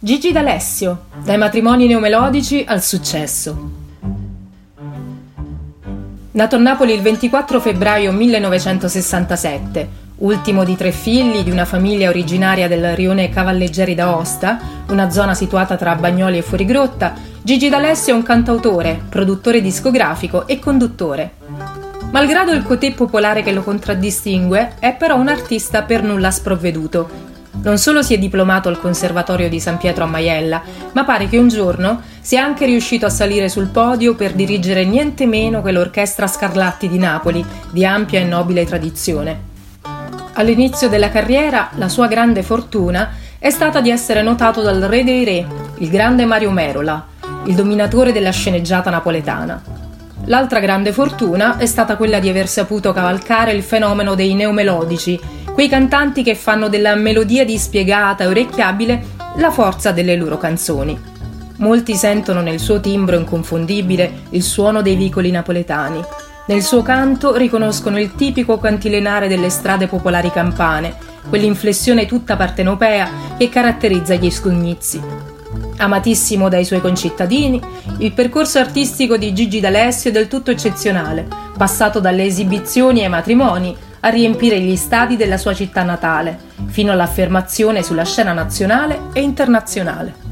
Gigi D'Alessio, dai matrimoni neomelodici al successo. Nato a Napoli il 24 febbraio 1967, ultimo di tre figli di una famiglia originaria del rione Cavalleggeri d'Aosta, una zona situata tra Bagnoli e Fuorigrotta, Gigi D'Alessio è un cantautore, produttore discografico e conduttore. Malgrado il cotè popolare che lo contraddistingue, è però un artista per nulla sprovveduto, non solo si è diplomato al Conservatorio di San Pietro a Maiella, ma pare che un giorno sia anche riuscito a salire sul podio per dirigere niente meno che l'Orchestra Scarlatti di Napoli, di ampia e nobile tradizione. All'inizio della carriera, la sua grande fortuna è stata di essere notato dal Re dei Re, il grande Mario Merola, il dominatore della sceneggiata napoletana. L'altra grande fortuna è stata quella di aver saputo cavalcare il fenomeno dei neomelodici, quei cantanti che fanno della melodia dispiegata e orecchiabile la forza delle loro canzoni. Molti sentono nel suo timbro inconfondibile il suono dei vicoli napoletani. Nel suo canto riconoscono il tipico cantilenare delle strade popolari campane, quell'inflessione tutta partenopea che caratterizza gli scugnizi. Amatissimo dai suoi concittadini, il percorso artistico di Gigi D'Alessio è del tutto eccezionale, passato dalle esibizioni ai matrimoni, a riempire gli stadi della sua città natale, fino all'affermazione sulla scena nazionale e internazionale.